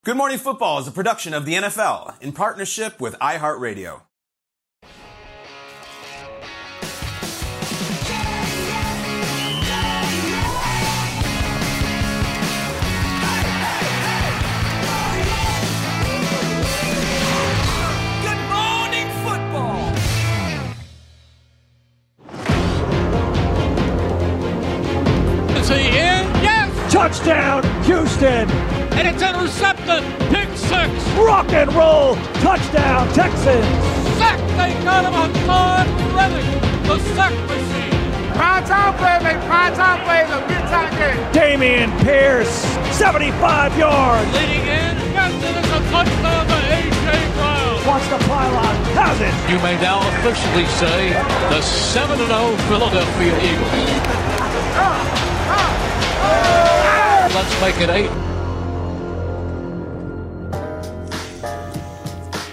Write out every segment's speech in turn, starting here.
Good Morning Football is a production of the NFL in partnership with iHeartRadio. Good morning, football. Is he in? Yes! Touchdown, Houston! And it's intercepted. Pick six. Rock and roll! Touchdown, Texans! Sack. They got him on Todd Reddick, the sack machine. Prime time, baby. Prime time, baby. Big time game. Dameon Pierce, 75 yards! Leading in. Yes, it is a touchdown to A.J. Brown. Watch the pylon, has it! You may now officially say the 7 0 Philadelphia Eagles. Ah, ah, ah. Let's make it eight.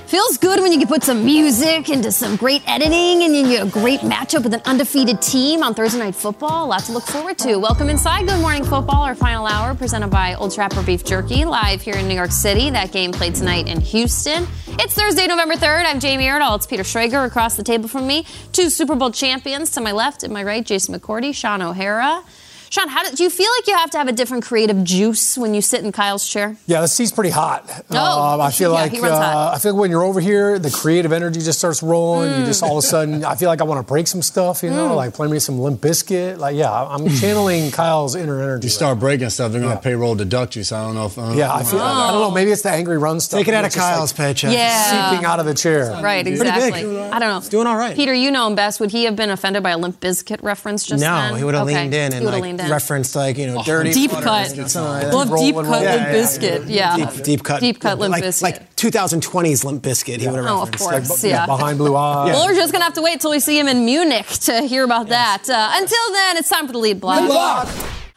Feels good when you can put some music into some great editing and you get a great matchup with an undefeated team on Thursday Night Football. Lots to look forward to. Welcome inside Good Morning Football, our final hour presented by Old Trapper Beef Jerky, live here in New York City. That game played tonight in Houston. It's Thursday, November 3rd. I'm Jamie Erdahl. It's Peter Schrager across the table from me. Two Super Bowl champions to my left and my right, Jason McCourty, Shaun O'Hara. Sean, how do, do you feel like you have to have a different creative juice when you sit in Kyle's chair? Yeah, the seat's pretty hot. Oh, Um, I feel yeah, like he runs uh, hot. I feel like when you're over here, the creative energy just starts rolling. You just all of a sudden, I feel like I want to break some stuff. You know, Mm. like play me some Limp Bizkit. Like, yeah, I'm channeling Kyle's inner energy. You start breaking stuff, they're going to payroll deduct you. So I don't know if. Uh, Yeah, I feel. I don't know. Maybe it's the angry run stuff. Take it out of Kyle's like paycheck. Yeah. Seeping out of the chair. Right, Pretty exactly. big. I don't know. It's doing all right. Peter, you know him best. Would he have been offended by a Limp Bizkit reference just no, then? he would have Okay. leaned in and would've like leaned in. referenced like you know dirty Deep cut. or something like that. Love deep cut with Limp it. Bizkit. Yeah. Deep, deep cut. Deep cut Limp like, Bizkit. Like 2020's Limp Bizkit, he would have Oh, of course, yeah. Behind blue eyes. Well, we're just gonna have to wait till we see him in Munich to hear about that. Uh, until then, it's time for the lead block.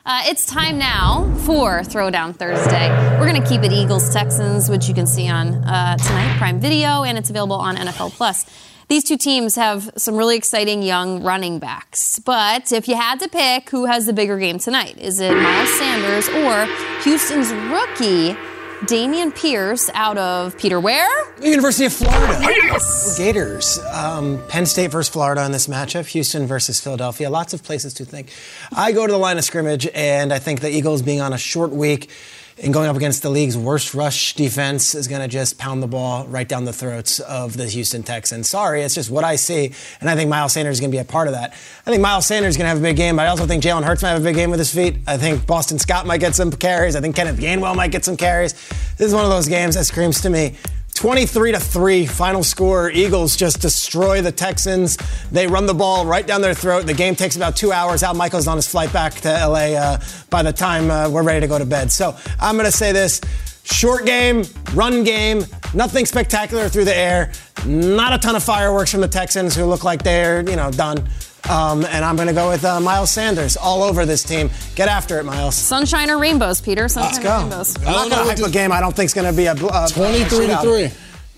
Uh, it's time now for Throwdown Thursday. We're going to keep it Eagles Texans, which you can see on uh, tonight Prime Video, and it's available on NFL Plus. These two teams have some really exciting young running backs. But if you had to pick who has the bigger game tonight, is it Miles Sanders or Houston's rookie Dameon Pierce out of Peter Ware? University of Florida. Yes. Gators. Um, Penn State versus Florida in this matchup. Houston versus Philadelphia. Lots of places to think. I go to the line of scrimmage, and I think the Eagles being on a short week and going up against the league's worst rush defense is going to just pound the ball right down the throats of the Houston Texans. Sorry, it's just what I see, and I think Miles Sanders is going to be a part of that. I think Miles Sanders is going to have a big game, but I also think Jalen Hurts might have a big game with his feet. I think Boston Scott might get some carries. I think Kenneth Gainwell might get some carries. This is one of those games that screams to me 23 to 3 final score eagles just destroy the texans. They run the ball right down their throat. The game takes about two hours. Al michael's on his flight back to la uh, by the time uh, we're ready to go to bed. So i'm going to say this. Short game run game nothing spectacular through the air. Not a ton of fireworks from the texans who look like they're you know done Um, and I'm going to go with uh, Miles Sanders all over this team. Get after it, Miles. Sunshine or rainbows, Peter? Sunshine Let's or go. rainbows? I'm not going to hype a game I don't think is going to be a, a 23 to 3.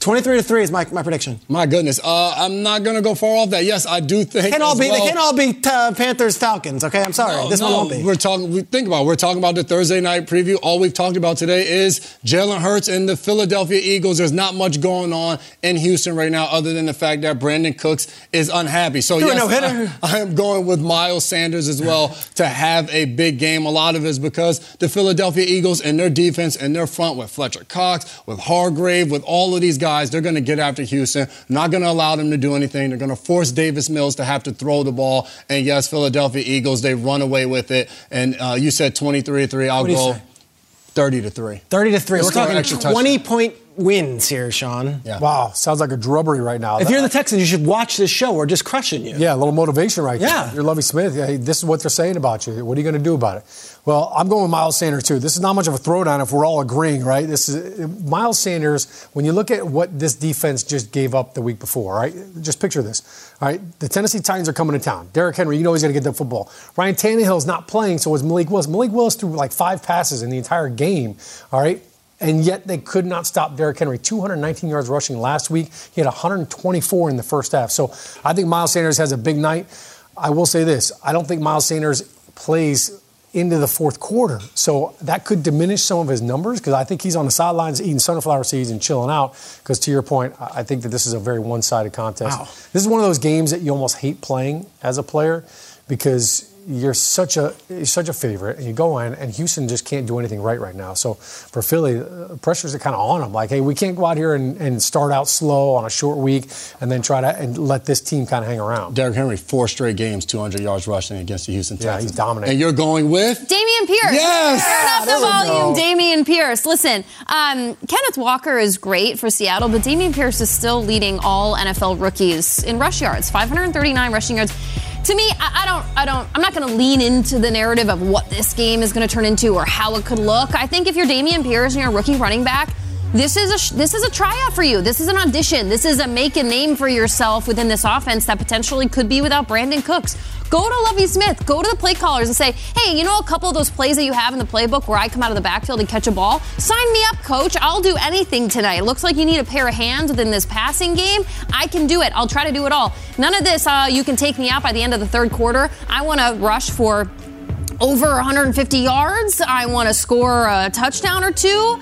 23 to 3 is my, my prediction. My goodness. Uh, I'm not going to go far off that. Yes, I do think. They can't all be, well, they can't all be uh, Panthers Falcons, okay? I'm sorry. No, this no, one won't be. We're talking. We think about. It. We're talking about the Thursday night preview. All we've talked about today is Jalen Hurts and the Philadelphia Eagles. There's not much going on in Houston right now, other than the fact that Brandin Cooks is unhappy. So Threw yes. I, I am going with Miles Sanders as well to have a big game. A lot of it is because the Philadelphia Eagles and their defense and their front with Fletcher Cox, with Hargrave, with all of these guys, they're going to get after Houston. Not going to allow them to do anything. They're going to force Davis Mills to have to throw the ball. And yes, Philadelphia Eagles, they run away with it. And uh, you said 23 3. I'll go 30 to 3. 30 to 3. Let's We're talking extra touchdown. 20 point wins here, Sean. Yeah. Wow, sounds like a drubbery right now. If you're the Texans, you should watch this show. We're just crushing you. Yeah, a little motivation right Yeah. there. You're Lovie Smith. Yeah, hey, this is what they're saying about you. What are you going to do about it? Well, I'm going with Miles Sanders too. This is not much of a throwdown if we're all agreeing, right? This is Miles Sanders. When you look at what this defense just gave up the week before, right? Just picture this. All right, the Tennessee Titans are coming to town. Derrick Henry, you know he's going to get the football. Ryan Tannehill's not playing, so is Malik Willis. Malik Willis threw like five passes in the entire game. All right. And yet they could not stop Derrick Henry. 219 yards rushing last week. He had 124 in the first half. So I think Miles Sanders has a big night. I will say this I don't think Miles Sanders plays into the fourth quarter. So that could diminish some of his numbers because I think he's on the sidelines eating sunflower seeds and chilling out. Because to your point, I think that this is a very one sided contest. Wow. This is one of those games that you almost hate playing as a player because you're such a you're such a favorite, and you go in, and Houston just can't do anything right right now. So for Philly, uh, pressures are kind of on them. Like, hey, we can't go out here and, and start out slow on a short week, and then try to and let this team kind of hang around. Derrick Henry, four straight games, 200 yards rushing against the Houston Texans. Yeah, Texans. he's dominating. And you're going with? Dameon Pierce. Yes! Turn up the volume. Dameon Pierce. Listen, um, Kenneth Walker is great for Seattle, but Dameon Pierce is still leading all NFL rookies in rush yards, 539 rushing yards. To me, I, I don't, I don't, I'm not going to lean into the narrative of what this game is going to turn into or how it could look. I think if you're Dameon Pierce and you're a rookie running back, this is a this is a tryout for you. This is an audition. This is a make a name for yourself within this offense that potentially could be without Brandin Cooks. Go to Lovie Smith. Go to the play callers and say, "Hey, you know a couple of those plays that you have in the playbook where I come out of the backfield and catch a ball? Sign me up, coach. I'll do anything tonight. Looks like you need a pair of hands within this passing game. I can do it. I'll try to do it all. None of this. Uh, you can take me out by the end of the third quarter. I want to rush for." Over 150 yards. I want to score a touchdown or two.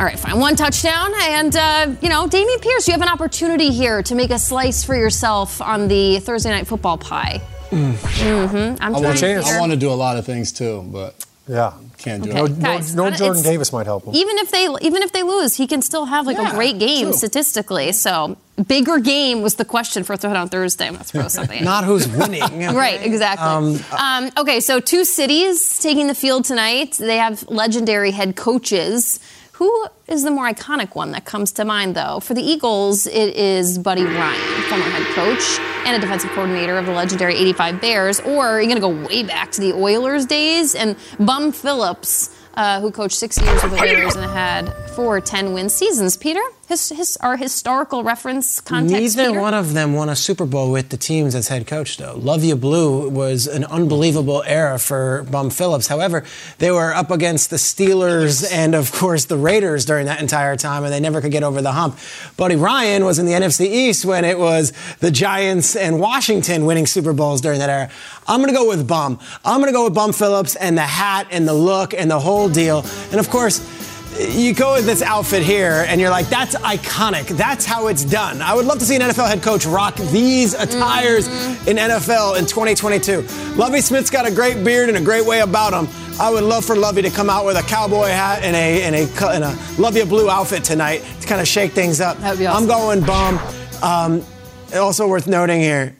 All right, fine. One touchdown. And, uh, you know, Dameon Pierce, you have an opportunity here to make a slice for yourself on the Thursday night football pie. Mm-hmm. I'm I trying want. I want to do a lot of things too, but Yeah. can't do Okay. It. no, Guys, no it's- Jordan Davis might help him. Even if they even if they lose, he can still have like a great game true. statistically. So bigger game was the question for Throwdown Thursday. I'm gonna throw something. in. Not who's winning. Right, exactly. Um, okay, so two cities taking the field tonight. They have legendary head coaches. Who is the more iconic one that comes to mind, though? For the Eagles, it is Buddy Ryan, former head coach and a defensive coordinator of the legendary 85 Bears. Or are you going to go way back to the Oilers days? And Bum Phillips, uh, who coached six years with the Oilers and had four 10 win seasons. Peter, his, his, our historical reference context. Neither Peter? one of them won a Super Bowl with the teams as head coach, though. Luv Ya Blue was an unbelievable era for Bum Phillips. However, they were up against the Steelers and, of course, the Raiders during that entire time, and they never could get over the hump. Buddy Ryan was in the NFC East when it was the Giants and Washington winning Super Bowls during that era. I'm going to go with Bum. I'm going to go with Bum Phillips and the hat and the look and the whole deal. And, of course, you go with this outfit here and you're like, that's iconic. That's how it's done. I would love to see an NFL head coach rock these attires in NFL in 2022. Lovie Smith's got a great beard and a great way about him. I would love for Lovie to come out with a cowboy hat and a and a and a Luv Ya Blue outfit tonight to kind of shake things up. Awesome. I'm going bum. Um, also worth noting here,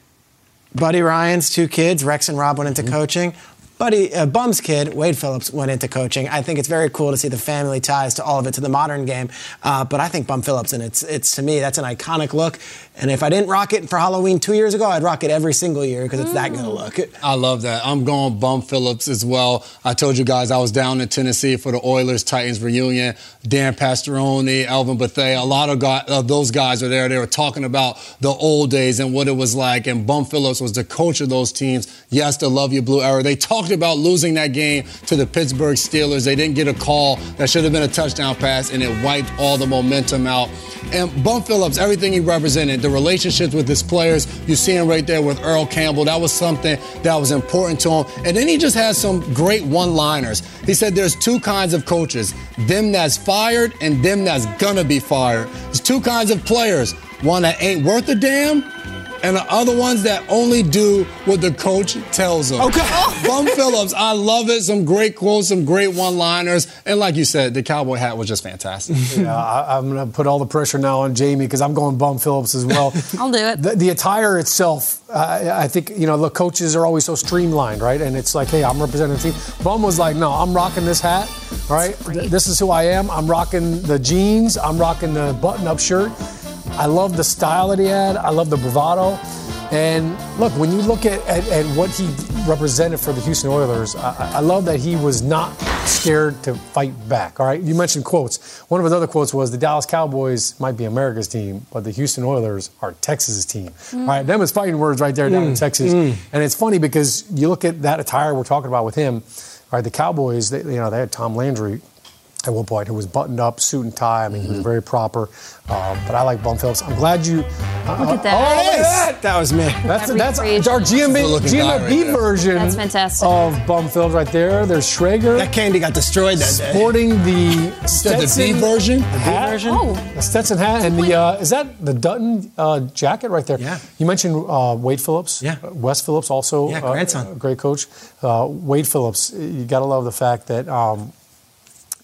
Buddy Ryan's two kids, Rex and Rob, went into coaching. Buddy uh, Bum's kid, Wade Phillips, went into coaching. I think it's very cool to see the family ties to all of it to the modern game. Uh, but I think Bum Phillips, and it's it's to me that's an iconic look. And if I didn't rock it for Halloween two years ago, I'd rock it every single year because it's that good a mm. look. I love that. I'm going Bum Phillips as well. I told you guys I was down in Tennessee for the Oilers Titans reunion. Dan Pastorini, Elvin Bethea, a lot of, guys, of those guys were there. They were talking about the old days and what it was like. And Bum Phillips was the coach of those teams. Yes, the Luv Ya Blue era. They talked about losing that game to the Pittsburgh Steelers. They didn't get a call that should have been a touchdown pass, and it wiped all the momentum out. And Bum Phillips, everything he represented, the relationships with his players, you see him right there with Earl Campbell. That was something that was important to him. And then he just has some great one liners. He said there's two kinds of coaches them that's fired and them that's gonna be fired. There's two kinds of players one that ain't worth a damn and the other ones that only do what the coach tells them. Okay. Bum Phillips, I love it. Some great quotes, some great one-liners, and like you said, the cowboy hat was just fantastic. yeah, I, am going to put all the pressure now on Jamie because I'm going Bum Phillips as well. I'll do it. The, the attire itself, uh, I think you know the coaches are always so streamlined, right? And it's like, hey, I'm representing the team. Bum was like, no, I'm rocking this hat, right? This is who I am. I'm rocking the jeans. I'm rocking the button-up shirt. I love the style that he had. I love the bravado. And look, when you look at, at, at what he represented for the Houston Oilers, I, I, love that he was not scared to fight back. All right, you mentioned quotes. One of his other quotes was, "The Dallas Cowboys might be America's team, but the Houston Oilers are Texas's team." Mm. All right, them is fighting words right there down mm. in Texas. Mm. And it's funny because you look at that attire we're talking about with him. All right, the Cowboys, they, you know, they had Tom Landry at one point who was buttoned up, suit and tie. I mean, mm-hmm. he was mm-hmm. very proper. Um, but I like Bum Phillips. I'm glad you. Uh, Look at that. Oh, yes. that was me. That's that's, that's our GMB, GMB right version. That's fantastic. Of Bum Phillips right there. There's Schrager. That candy got destroyed that day. Sporting the Stetson the B version. The hat. version. Oh. The Stetson hat and the uh, is that the Dutton uh, jacket right there? Yeah. You mentioned uh, Wade Phillips. Yeah. Wes Phillips also. Yeah, uh, grandson. great coach. Uh, Wade Phillips. You got to love the fact that. Um,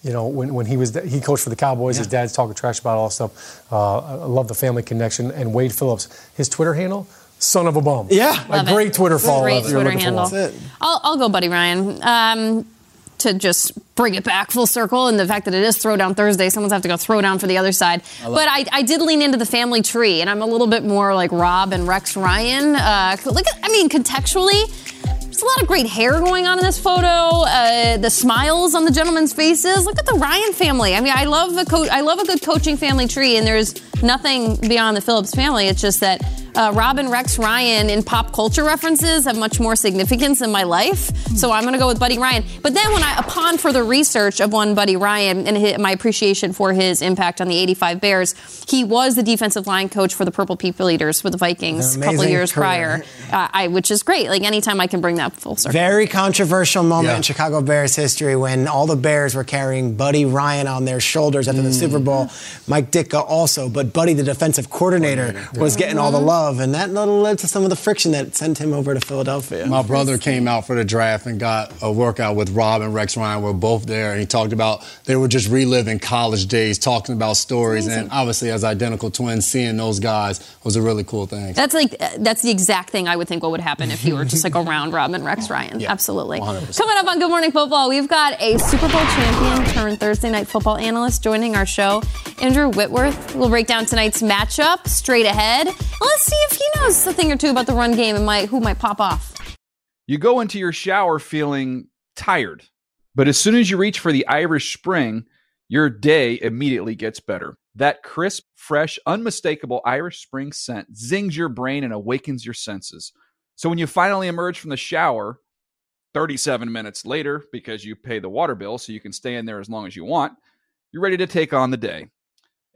you know, when, when he was he coached for the Cowboys, yeah. his dad's talking trash about all stuff. Uh, I love the family connection. And Wade Phillips, his Twitter handle, son of a bum. Yeah, a great Twitter follow. Great Twitter handle. I'll, I'll go, Buddy Ryan. Um, to just bring it back full circle and the fact that it is Throwdown Thursday, someone's have to go throw down for the other side. I but I, I, did lean into the family tree, and I'm a little bit more like Rob and Rex Ryan. Uh, look, at, I mean, contextually, there's a lot of great hair going on in this photo. Uh, the smiles on the gentlemen's faces. Look at the Ryan family. I mean, I love a I love a good coaching family tree, and there's nothing beyond the Phillips family. It's just that uh, Robin Rex Ryan in pop culture references have much more significance in my life. So I'm going to go with Buddy Ryan. But then when I, upon further research of one Buddy Ryan and his, my appreciation for his impact on the 85 Bears, he was the defensive line coach for the Purple People Eaters for the Vikings a couple years career. prior, uh, I, which is great. Like anytime I can bring that full circle. Very controversial moment yeah. in Chicago Bears history when all the Bears were carrying Buddy Ryan on their shoulders after mm. the Super Bowl. Mike Ditka also, but Buddy, the defensive coordinator, coordinator. was getting all the love love, and that led to some of the friction that sent him over to Philadelphia. My brother came out for the draft and got a workout with Rob and Rex Ryan. We're both there, and he talked about they were just reliving college days, talking about stories, and obviously as identical twins, seeing those guys was a really cool thing. That's like that's the exact thing I would think what would happen if you were just like around Rob and Rex Ryan. Yeah, Absolutely. 100%. Coming up on Good Morning Football, we've got a Super Bowl champion turned Thursday Night Football analyst joining our show, Andrew Whitworth. We'll break down tonight's matchup straight ahead. Let's see if he knows a thing or two about the run game and might who might pop off. You go into your shower feeling tired, but as soon as you reach for the Irish Spring, your day immediately gets better. That crisp, fresh, unmistakable Irish Spring scent zings your brain and awakens your senses. So when you finally emerge from the shower, 37 minutes later, because you pay the water bill so you can stay in there as long as you want, you're ready to take on the day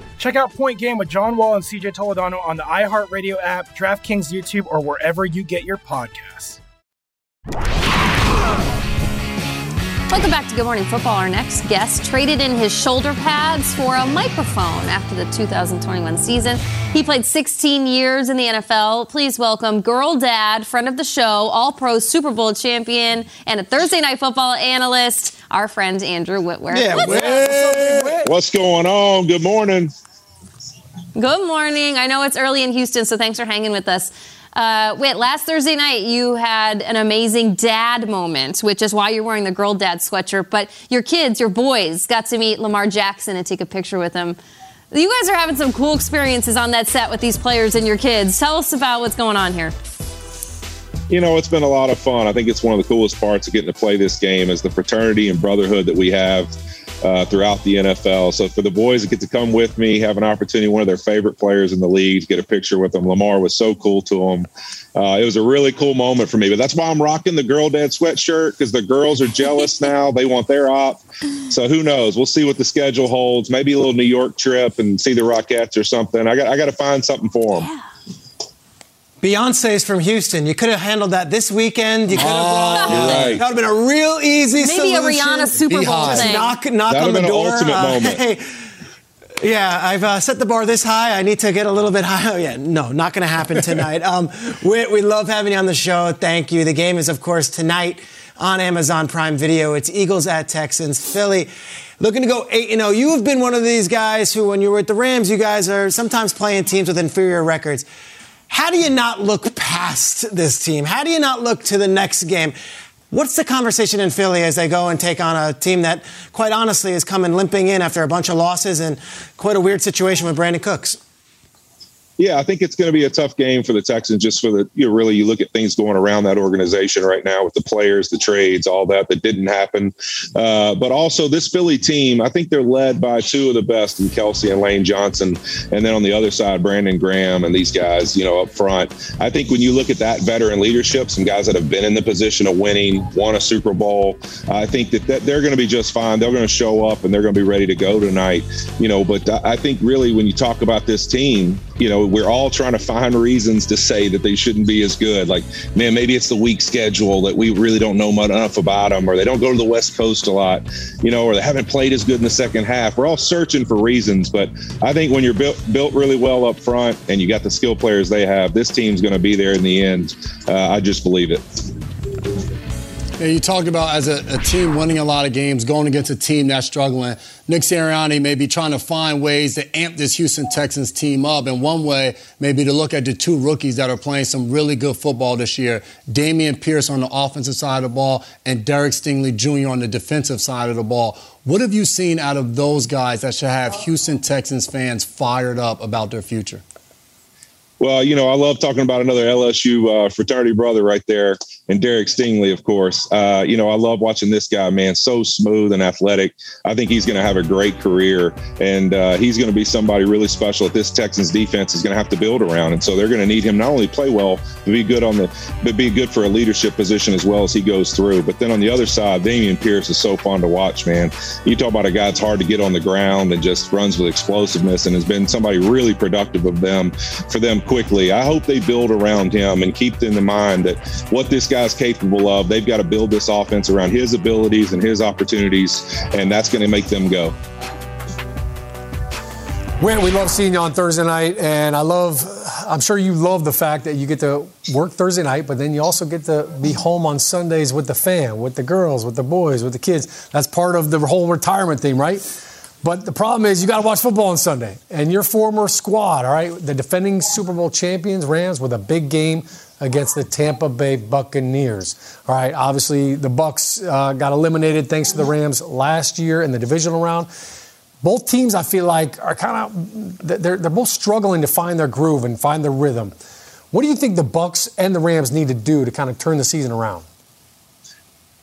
Check out Point Game with John Wall and CJ Toledano on the iHeartRadio app, DraftKings YouTube, or wherever you get your podcasts. Welcome back to Good Morning Football. Our next guest traded in his shoulder pads for a microphone after the 2021 season. He played 16 years in the NFL. Please welcome girl dad, friend of the show, all pro Super Bowl champion, and a Thursday night football analyst, our friend Andrew Whitworth. Yeah, What's, What's going on? Good morning. Good morning. I know it's early in Houston, so thanks for hanging with us. Uh, wait, last Thursday night you had an amazing dad moment, which is why you're wearing the girl dad sweatshirt. But your kids, your boys, got to meet Lamar Jackson and take a picture with him. You guys are having some cool experiences on that set with these players and your kids. Tell us about what's going on here. You know, it's been a lot of fun. I think it's one of the coolest parts of getting to play this game is the fraternity and brotherhood that we have uh, throughout the NFL. So for the boys that get to come with me, have an opportunity, one of their favorite players in the league, get a picture with them. Lamar was so cool to them. Uh, it was a really cool moment for me. But that's why I'm rocking the girl dad sweatshirt because the girls are jealous now. They want their op. So who knows? We'll see what the schedule holds. Maybe a little New York trip and see the Rockettes or something. I got I got to find something for them. Yeah. Beyonce's from Houston. You could have handled that this weekend. You could have brought. Oh, right. That would have been a real easy Maybe solution. Maybe a Rihanna Super Bowl thing. Knock, knock That'd on the been door. An ultimate uh, moment. Hey, yeah, I've uh, set the bar this high. I need to get a little bit higher. Oh, yeah, no, not going to happen tonight. um, we, we love having you on the show. Thank you. The game is, of course, tonight on Amazon Prime Video. It's Eagles at Texans. Philly looking to go 8 0. You have been one of these guys who, when you were at the Rams, you guys are sometimes playing teams with inferior records. How do you not look past this team? How do you not look to the next game? What's the conversation in Philly as they go and take on a team that, quite honestly, is coming limping in after a bunch of losses and quite a weird situation with Brandin Cooks? Yeah, I think it's going to be a tough game for the Texans. Just for the you know, really, you look at things going around that organization right now with the players, the trades, all that that didn't happen. Uh, but also this Philly team, I think they're led by two of the best in Kelce and Lane Johnson, and then on the other side, Brandon Graham and these guys, you know, up front. I think when you look at that veteran leadership, some guys that have been in the position of winning, won a Super Bowl, I think that, that they're going to be just fine. They're going to show up and they're going to be ready to go tonight. You know, but I think really when you talk about this team, you know, we're all trying to find reasons to say that they shouldn't be as good. Like, man, maybe it's the weak schedule that we really don't know enough about them, or they don't go to the West Coast a lot, you know, or they haven't played as good in the second half. We're all searching for reasons, but I think when you're built built really well up front and you got the skill players they have, this team's going to be there in the end. Uh, I just believe it. Yeah, you talked about as a, a, team winning a lot of games, going against a team that's struggling. Nick Sirianni may be trying to find ways to amp this Houston Texans team up. And one way may be to look at the two rookies that are playing some really good football this year Dameon Pierce on the offensive side of the ball and Derek Stingley Jr. on the defensive side of the ball. What have you seen out of those guys that should have Houston Texans fans fired up about their future? Well, you know, I love talking about another LSU uh, fraternity brother right there, and Derek Stingley, of course. Uh, you know, I love watching this guy, man. So smooth and athletic. I think he's going to have a great career, and uh, he's going to be somebody really special that this Texans defense is going to have to build around. And so they're going to need him not only play well, but be good on the, but be good for a leadership position as well as he goes through. But then on the other side, Dameon Pierce is so fun to watch, man. You talk about a guy that's hard to get on the ground and just runs with explosiveness, and has been somebody really productive of them for them quickly. I hope they build around him and keep in mind that what this guy's capable of, they've got to build this offense around his abilities and his opportunities, and that's going to make them go. Win, we love seeing you on Thursday night, and I love I'm sure you love the fact that you get to work Thursday night, but then you also get to be home on Sundays with the fam, with the girls, with the boys, with the kids. That's part of the whole retirement thing, right? But the problem is you got to watch football on Sunday. And your former squad, all right, the defending Super Bowl champions, Rams, with a big game against the Tampa Bay Buccaneers. All right, obviously the Bucks uh, got eliminated thanks to the Rams last year in the divisional round. Both teams, I feel like, are kind of they're, they're both struggling to find their groove and find their rhythm. What do you think the Bucks and the Rams need to do to kind of turn the season around?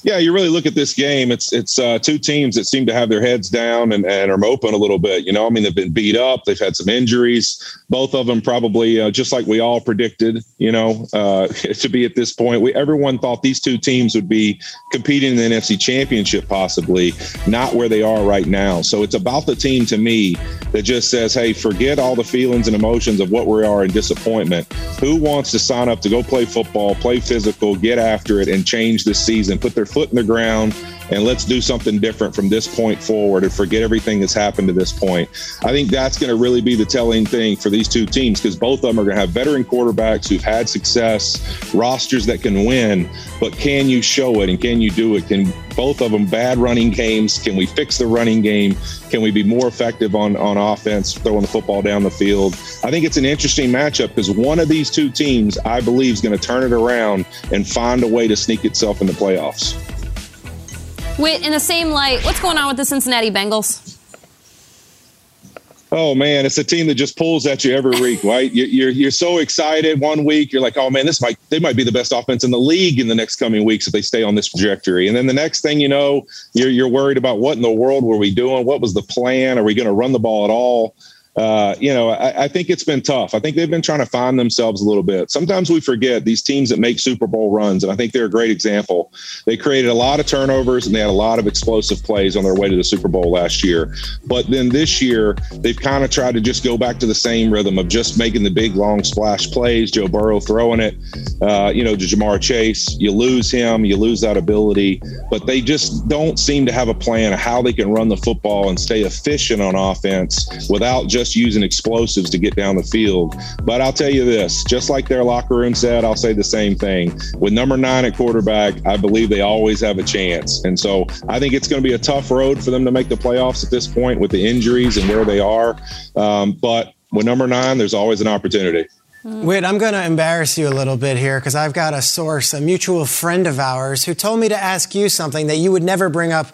Yeah, you really look at this game. It's it's uh, two teams that seem to have their heads down and, and are moping a little bit. You know, I mean, they've been beat up. They've had some injuries. Both of them probably uh, just like we all predicted. You know, uh, to be at this point, we everyone thought these two teams would be competing in the NFC Championship, possibly not where they are right now. So it's about the team to me that just says, "Hey, forget all the feelings and emotions of what we are in disappointment. Who wants to sign up to go play football, play physical, get after it, and change this season? Put their foot in the ground and let's do something different from this point forward and forget everything that's happened to this point. I think that's going to really be the telling thing for these two teams because both of them are going to have veteran quarterbacks who've had success, rosters that can win, but can you show it and can you do it? Can both of them bad running games? Can we fix the running game? Can we be more effective on, on offense, throwing the football down the field? I think it's an interesting matchup because one of these two teams, I believe, is going to turn it around and find a way to sneak itself in the playoffs. Whit, in the same light, what's going on with the Cincinnati Bengals? Oh man, it's a team that just pulls at you every week, right? You're you're so excited one week, you're like, oh man, this might they might be the best offense in the league in the next coming weeks if they stay on this trajectory. And then the next thing you know, you're you're worried about what in the world were we doing? What was the plan? Are we going to run the ball at all? Uh, you know, I, I, think it's been tough. I think they've been trying to find themselves a little bit. Sometimes we forget these teams that make Super Bowl runs, and I think they're a great example. They created a lot of turnovers and they had a lot of explosive plays on their way to the Super Bowl last year. But then this year, they've kind of tried to just go back to the same rhythm of just making the big, long splash plays. Joe Burrow throwing it, uh, you know, to Ja'Marr Chase. You lose him, you lose that ability, but they just don't seem to have a plan of how they can run the football and stay efficient on offense without just using explosives to get down the field. But I'll tell you this just like their locker room said, I'll say the same thing. With number nine at quarterback, I believe they always have a chance. And so I think it's going to be a tough road for them to make the playoffs at this point with the injuries and where they are. Um, but with number nine, there's always an opportunity. Wait, I'm going to embarrass you a little bit here because I've got a source, a mutual friend of ours, who told me to ask you something that you would never bring up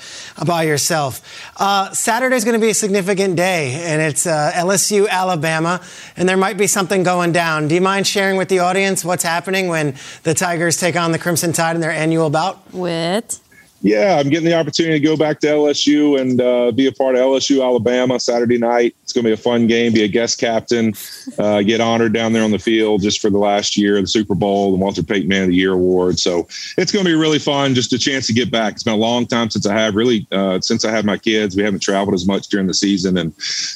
by yourself. Uh, Saturday is going to be a significant day, and it's uh, LSU, Alabama, and there might be something going down. Do you mind sharing with the audience what's happening when the Tigers take on the Crimson Tide in their annual bout? With yeah, I'm getting the opportunity to go back to LSU and uh, be a part of LSU Alabama Saturday night. It's going to be a fun game. Be a guest captain, uh, get honored down there on the field just for the last year, the Super Bowl, the Walter Payton Man of the Year award. So it's going to be really fun. Just a chance to get back. It's been a long time since I have really uh, since I had my kids. We haven't traveled as much during the season, and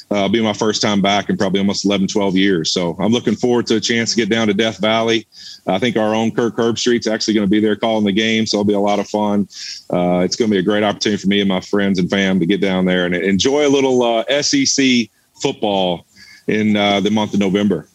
uh, be my first time back in probably almost 11, 12 years. So I'm looking forward to a chance to get down to Death Valley. I think our own Kirk Herbstreit's actually going to be there calling the game, so it'll be a lot of fun. Uh, it's going to be a great opportunity for me and my friends and fam to get down there and enjoy a little uh, SEC football in uh, the month of November.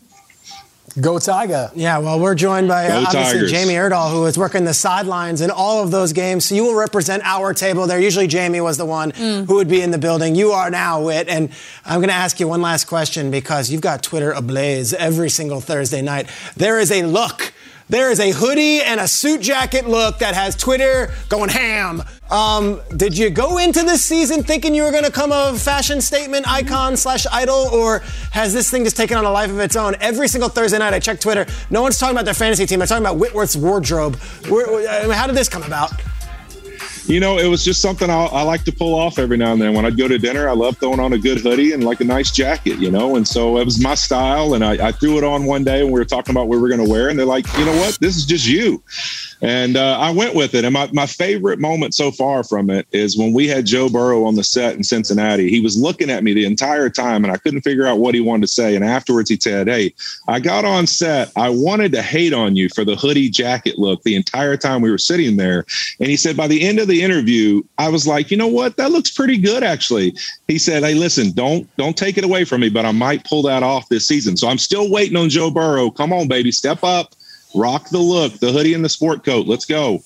Go Tiger. Yeah, well, we're joined by uh, obviously Tigers. Jamie Erdahl, who is working the sidelines in all of those games. So you will represent our table there. Usually Jamie was the one mm. who would be in the building. You are now, Whit. And I'm going to ask you one last question because you've got Twitter ablaze every single Thursday night. There is a look there is a hoodie and a suit jacket look that has Twitter going ham. Um, did you go into this season thinking you were going to come a fashion statement icon slash idol, or has this thing just taken on a life of its own? Every single Thursday night, I check Twitter. No one's talking about their fantasy team. They're talking about Whitworth's wardrobe. how did this come about? You know, it was just something I, I, like to pull off every now and then. When I'd go to dinner, I love throwing on a good hoodie and like a nice jacket, you know. And so it was my style, and I, I threw it on one day when we were talking about what we were going to wear, and they're like, you know what, this is just you. And uh, I went with it. And my, my favorite moment so far from it is when we had Joe Burrow on the set in Cincinnati. He was looking at me the entire time, and I couldn't figure out what he wanted to say. And afterwards, he said, Hey, I got on set. I wanted to hate on you for the hoodie jacket look the entire time we were sitting there. And he said, By the end of the the interview, I was like, you know what? That looks pretty good, actually. He said, Hey, listen, don't don't take it away from me, but I might pull that off this season. So I'm still waiting on Joe Burrow. Come on, baby, step up, rock the look, the hoodie and the sport coat. Let's go.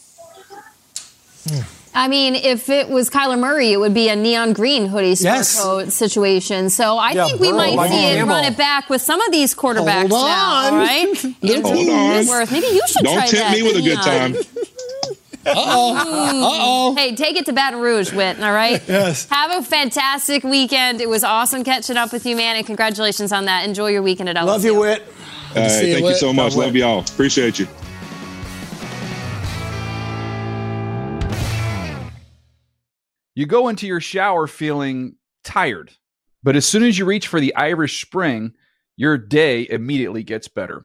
I mean, if it was Kyler Murray, it would be a neon green hoodie sport Yes. coat situation. So I Yeah, think we Burrow, might like see it run it back with some of these quarterbacks Hold on. now, right? Hold on. Worth. Maybe you should Don't try tempt that. me with a good time. Uh-oh. Hmm. Uh-oh. Hey, take it to Baton Rouge, Whit, all right? Yes. Have a fantastic weekend. It was awesome catching up with you, man, and congratulations on that. Enjoy your weekend at LSU. Love you, Whit. All right, see you, thank you so much. Whit. Love y'all. Appreciate you. You go into your shower feeling tired, but as soon as you reach for the Irish Spring, your day immediately gets better.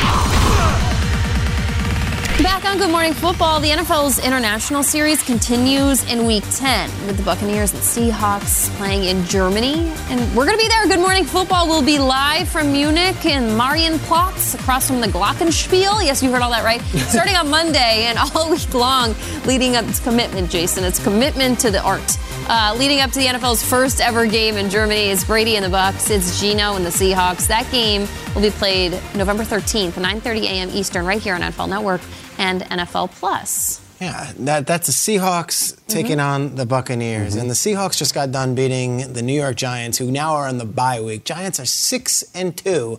Back on Good Morning Football, the NFL's international series continues in week 10 with the Buccaneers and Seahawks playing in Germany. And we're going to be there. Good Morning Football will be live from Munich and Marienplatz across from the Glockenspiel. Yes, you heard all that right. Starting on Monday and all week long, leading up. It's commitment, Jason. It's commitment to the art. Uh, leading up to the NFL's first ever game in Germany is Brady and the Bucks. It's Gino and the Seahawks. That game will be played November 13th, 9:30 a.m. Eastern, right here on NFL Network and NFL Plus. Yeah, that, that's the Seahawks taking mm-hmm. on the Buccaneers. And the mm-hmm. Seahawks just got done beating the New York Giants, who now are on the bye week. Giants are 6 and 2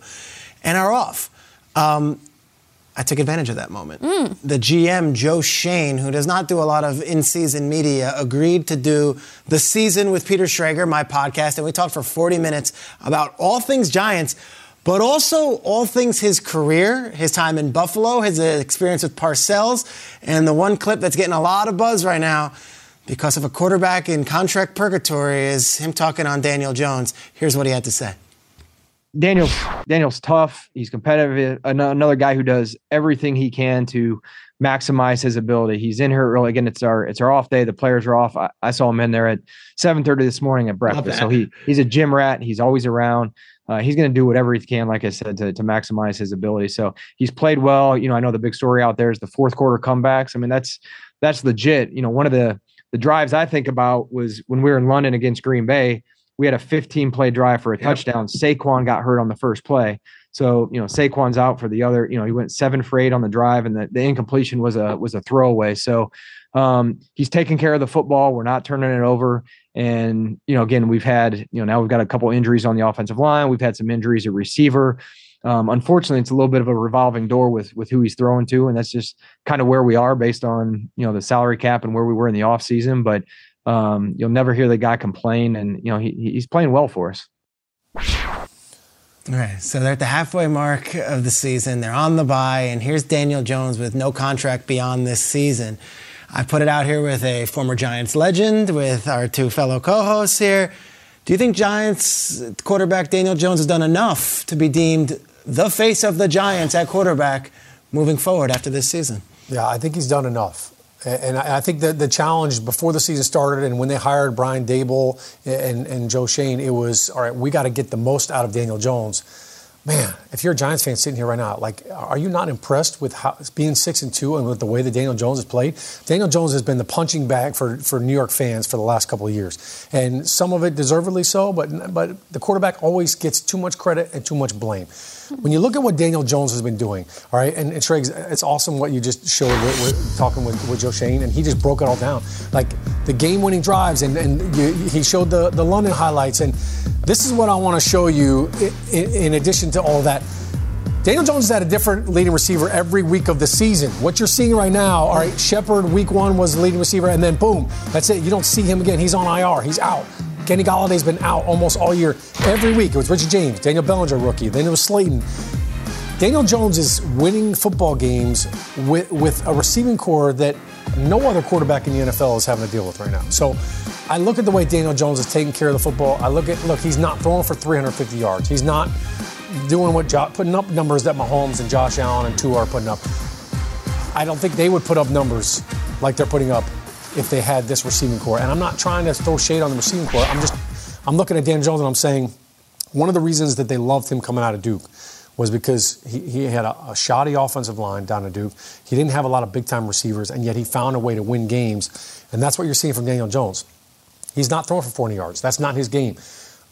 and are off. Um, I took advantage of that moment. Mm. The GM, Joe Schoen, who does not do a lot of in season media, agreed to do the season with Peter Schrager, my podcast, and we talked for 40 minutes about all things Giants, but also all things his career, his time in Buffalo, his experience with Parcells, and the one clip that's getting a lot of buzz right now because of a quarterback in contract purgatory is him talking on Daniel Jones. Here's what he had to say. Daniel's Daniel's tough. He's competitive. Another guy who does everything he can to maximize his ability. He's in here early. Again, it's our it's our off day. The players are off. I, I saw him in there at seven thirty this morning at breakfast. So he he's a gym rat. He's always around. Uh, he's going to do whatever he can, like I said, to, to maximize his ability. So he's played well. You know, I know the big story out there is the fourth quarter comebacks. I mean, that's that's legit. You know, one of the the drives I think about was when we were in London against Green Bay. We had a 15 play drive for a touchdown. Saquon got hurt on the first play. So, you know, Saquon's out for the other, you know, he went seven for eight on the drive and the, the incompletion was a was a throwaway. So um, he's taking care of the football. We're not turning it over. And, you know, again, we've had, you know, now we've got a couple injuries on the offensive line. We've had some injuries at receiver. Um, unfortunately, it's a little bit of a revolving door with with who he's throwing to, and that's just kind of where we are based on you know the salary cap and where we were in the offseason. But um, you'll never hear the guy complain, and you know he, he's playing well for us. All right, so they're at the halfway mark of the season. They're on the bye, and here's Daniel Jones with no contract beyond this season. I put it out here with a former Giants legend, with our two fellow co-hosts here. Do you think Giants quarterback Daniel Jones has done enough to be deemed the face of the Giants at quarterback moving forward after this season? Yeah, I think he's done enough. And I think that the challenge before the season started and when they hired Brian Daboll and, and Joe Schoen, it was, all right, we got to get the most out of Daniel Jones. Man, if you're a Giants fan sitting here right now, like, are you not impressed with how being six and two and with the way that Daniel Jones has played? Daniel Jones has been the punching bag for, for New York fans for the last couple of years, and some of it deservedly so. But but the quarterback always gets too much credit and too much blame. When you look at what Daniel Jones has been doing, all right, and, and it's awesome what you just showed with, with talking with, with Joe Schoen, and he just broke it all down. Like the game winning drives, and, and you, he showed the, the London highlights. And this is what I want to show you in, in addition to all that. Daniel Jones has had a different leading receiver every week of the season. What you're seeing right now, all right, Shepard week one was the leading receiver, and then boom, that's it. You don't see him again. He's on IR. He's out. Kenny Golladay's been out almost all year. Every week it was Richard James, Daniel Bellinger rookie, then it was Slayton. Daniel Jones is winning football games with, with a receiving corps that no other quarterback in the NFL is having to deal with right now. So I look at the way Daniel Jones is taking care of the football. I look at look, he's not throwing for 350 yards. He's not doing what jo- putting up numbers that Mahomes and Josh Allen and Tua are putting up. I don't think they would put up numbers like they're putting up if they had this receiving corps. And I'm not trying to throw shade on the receiving corps. I'm just I'm looking at Dan Jones and I'm saying one of the reasons that they loved him coming out of Duke was because he, he had a, a shoddy offensive line down at Duke. He didn't have a lot of big time receivers, and yet he found a way to win games. And that's what you're seeing from Daniel Jones. He's not throwing for 40 yards. That's not his game.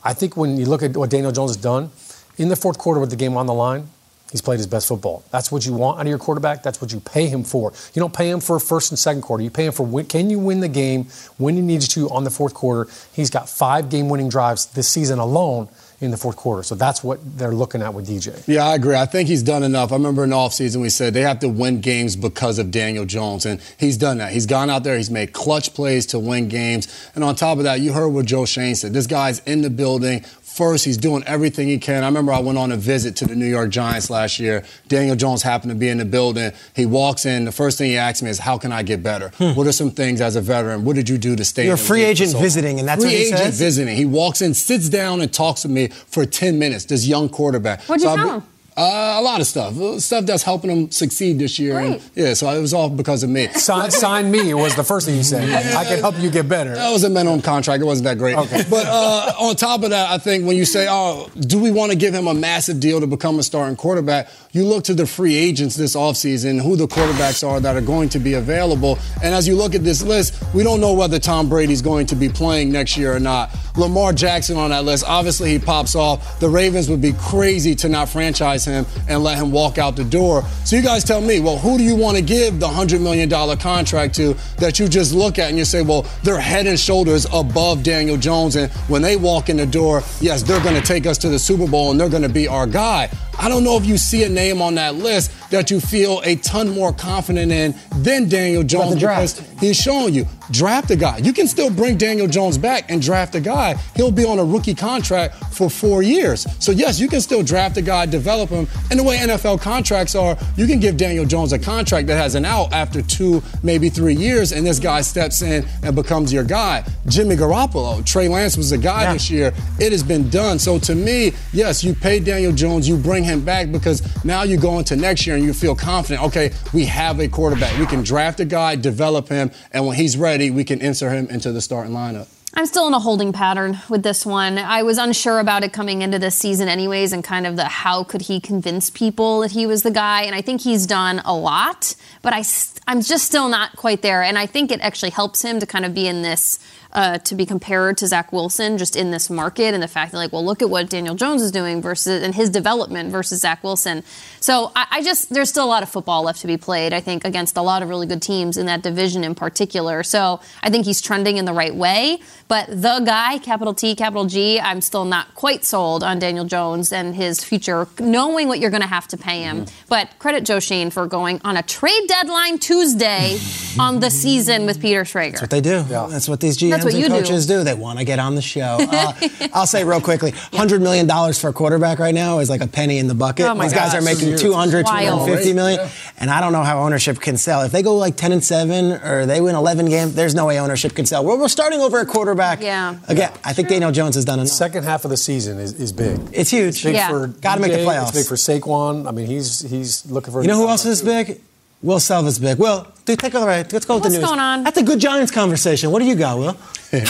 I think when you look at what Daniel Jones has done in the fourth quarter with the game on the line, he's played his best football. That's what you want out of your quarterback. That's what you pay him for. You don't pay him for first and second quarter. You pay him for when, can you win the game when he needs to on the fourth quarter. He's got five game winning drives this season alone in the fourth quarter. So that's what they're looking at with DJ. Yeah, I agree. I think he's done enough. I remember in the offseason we said they have to win games because of Daniel Jones, and he's done that. He's gone out there, he's made clutch plays to win games. And on top of that, you heard what Joe Schoen said. This guy's in the building. First, he's doing everything he can. I remember I went on a visit to the New York Giants last year. Daniel Jones happened to be in the building. He walks in. The first thing he asks me is, "How can I get better? Hmm. What are some things as a veteran? What did you do to stay?" You're a free agent visiting, and that's free what he agent says? visiting. He walks in, sits down, and talks to me for 10 minutes. This young quarterback. What'd you So tell be- him? Uh, a lot of stuff, Uh, stuff that's helping him succeed this year. And, yeah, so it was all because of me. Sign, sign me was the first thing you said. I can help you get better. That was a minimum contract. It wasn't that great. Okay. But uh, on top of that, I think when you say, oh, do we want to give him a massive deal to become a starting quarterback? You look to the free agents this offseason, who the quarterbacks are that are going to be available. And as you look at this list, we don't know whether Tom Brady's going to be playing next year or not. Lamar Jackson on that list, obviously he pops off. The Ravens would be crazy to not franchise him and let him walk out the door. So you guys tell me, well, who do you want to give the $100 million contract to that you just look at and you say, well, they're head and shoulders above Daniel Jones. And when they walk in the door, yes, they're going to take us to the Super Bowl and they're going to be our guy. I don't know if you see a name on that list that you feel a ton more confident in than Daniel Jones the because he's showing you draft a guy. You can still bring Daniel Jones back and draft a guy. He'll be on a rookie contract for four years. So yes, you can still draft a guy, develop him. And the way NFL contracts are, you can give Daniel Jones a contract that has an out after two, maybe three years, and this guy steps in and becomes your guy. Jimmy Garoppolo, Trey Lance was a guy this year. It has been done. So to me, yes, you pay Daniel Jones, you bring him back because now you go into next year and you feel confident. Okay, we have a quarterback. We can draft a guy, develop him, and when he's ready, we can insert him into the starting lineup. I'm still in a holding pattern with this one. I was unsure about it coming into this season, anyways, and kind of the how could he convince people that he was the guy. And I think he's done a lot, but I, I'm just still not quite there. And I think it actually helps him to kind of be in this. Uh, to be compared to Zach Wilson, just in this market, and the fact that, like, well, look at what Daniel Jones is doing versus and his development versus Zach Wilson. So I, I just there's still a lot of football left to be played. I think against a lot of really good teams in that division in particular. So I think he's trending in the right way. But the guy, capital T, capital G, I'm still not quite sold on Daniel Jones and his future, knowing what you're going to have to pay him. But credit Joe Schoen for going on a trade deadline Tuesday on the season with Peter Schrager. That's what they do. Yeah. That's what these GMs what and you do. coaches do. They want to get on the show. Uh, I'll say real quickly, $100 million for a quarterback right now is like a penny in the bucket. Oh my These guys are making It's 200, wild. 250 million. And I don't know how ownership can sell. If they go like 10 and 7 or they win 11 games, there's no way ownership can sell. We're, we're starting over at quarterback. Yeah. Again, I think Daniel Jones has done enough. Second half of the season is, is big. It's huge. It's big Yeah. for Gotta make the DJ, playoffs. It's big for Saquon. I mean, he's he's looking for. You know who else is big? Will Selva's big. Will, dude, take over. Let's go with What's the news. What's going on? That's a good Giants conversation. What do you got, Will?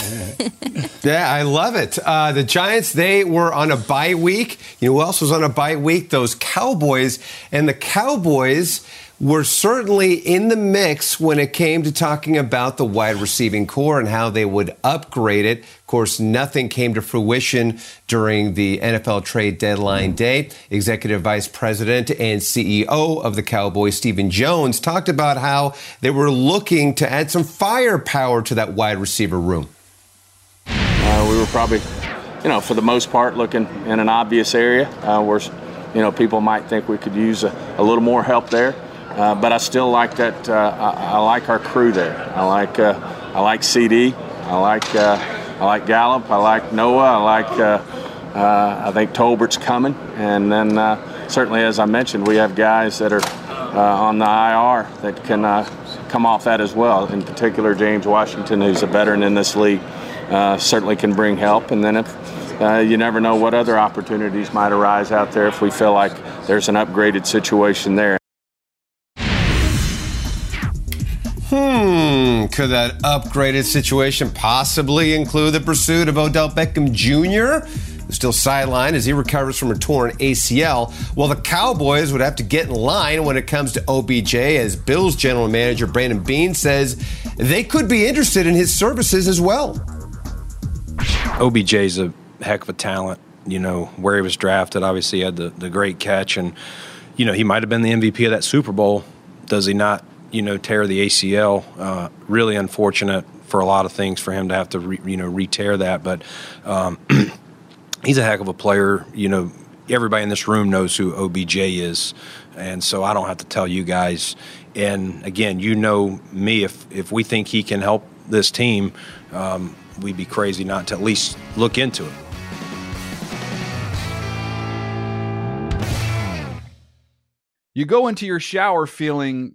Yeah, I love it. Uh, the Giants, they were on a bye week. You know who else was on a bye week? Those Cowboys. And the Cowboys were certainly in the mix when it came to talking about the wide receiving corps and how they would upgrade it. Of course, nothing came to fruition during the NFL trade deadline day. Executive Vice President and CEO of the Cowboys, Stephen Jones, talked about how they were looking to add some firepower to that wide receiver room. Uh, we were probably, you know, for the most part, looking in an obvious area uh, where, you know, people might think we could use a, a little more help there. Uh, but I still like that. Uh, I, I like our crew there. I like, uh, I like CD. I like, uh, I like Gallup. I like Noah. I like. Uh, I think Tolbert's coming, and then certainly, as I mentioned, we have guys that are on the IR that can come off that as well. In particular, James Washington, who's a veteran in this league, certainly can bring help. And then if you never know what other opportunities might arise out there if we feel like there's an upgraded situation there. Could that upgraded situation possibly include the pursuit of Odell Beckham Jr.? Still sidelined as he recovers from a torn ACL. Well, the Cowboys would have to get in line when it comes to OBJ, as Bills general manager Brandon Beane says they could be interested in his services as well. OBJ's a heck of a talent. You know, where he was drafted, obviously had the, the great catch, and, you know, he might have been the MVP of that Super Bowl. Does he not, you know, tear the ACL? Uh, really unfortunate for a lot of things for him to have to, re, you know, re-tear that. But um, he's a heck of a player. You know, everybody in this room knows who OBJ is. And so I don't have to tell you guys. And again, you know me, if, if we think he can help this team, um, we'd be crazy not to at least look into it. You go into your shower feeling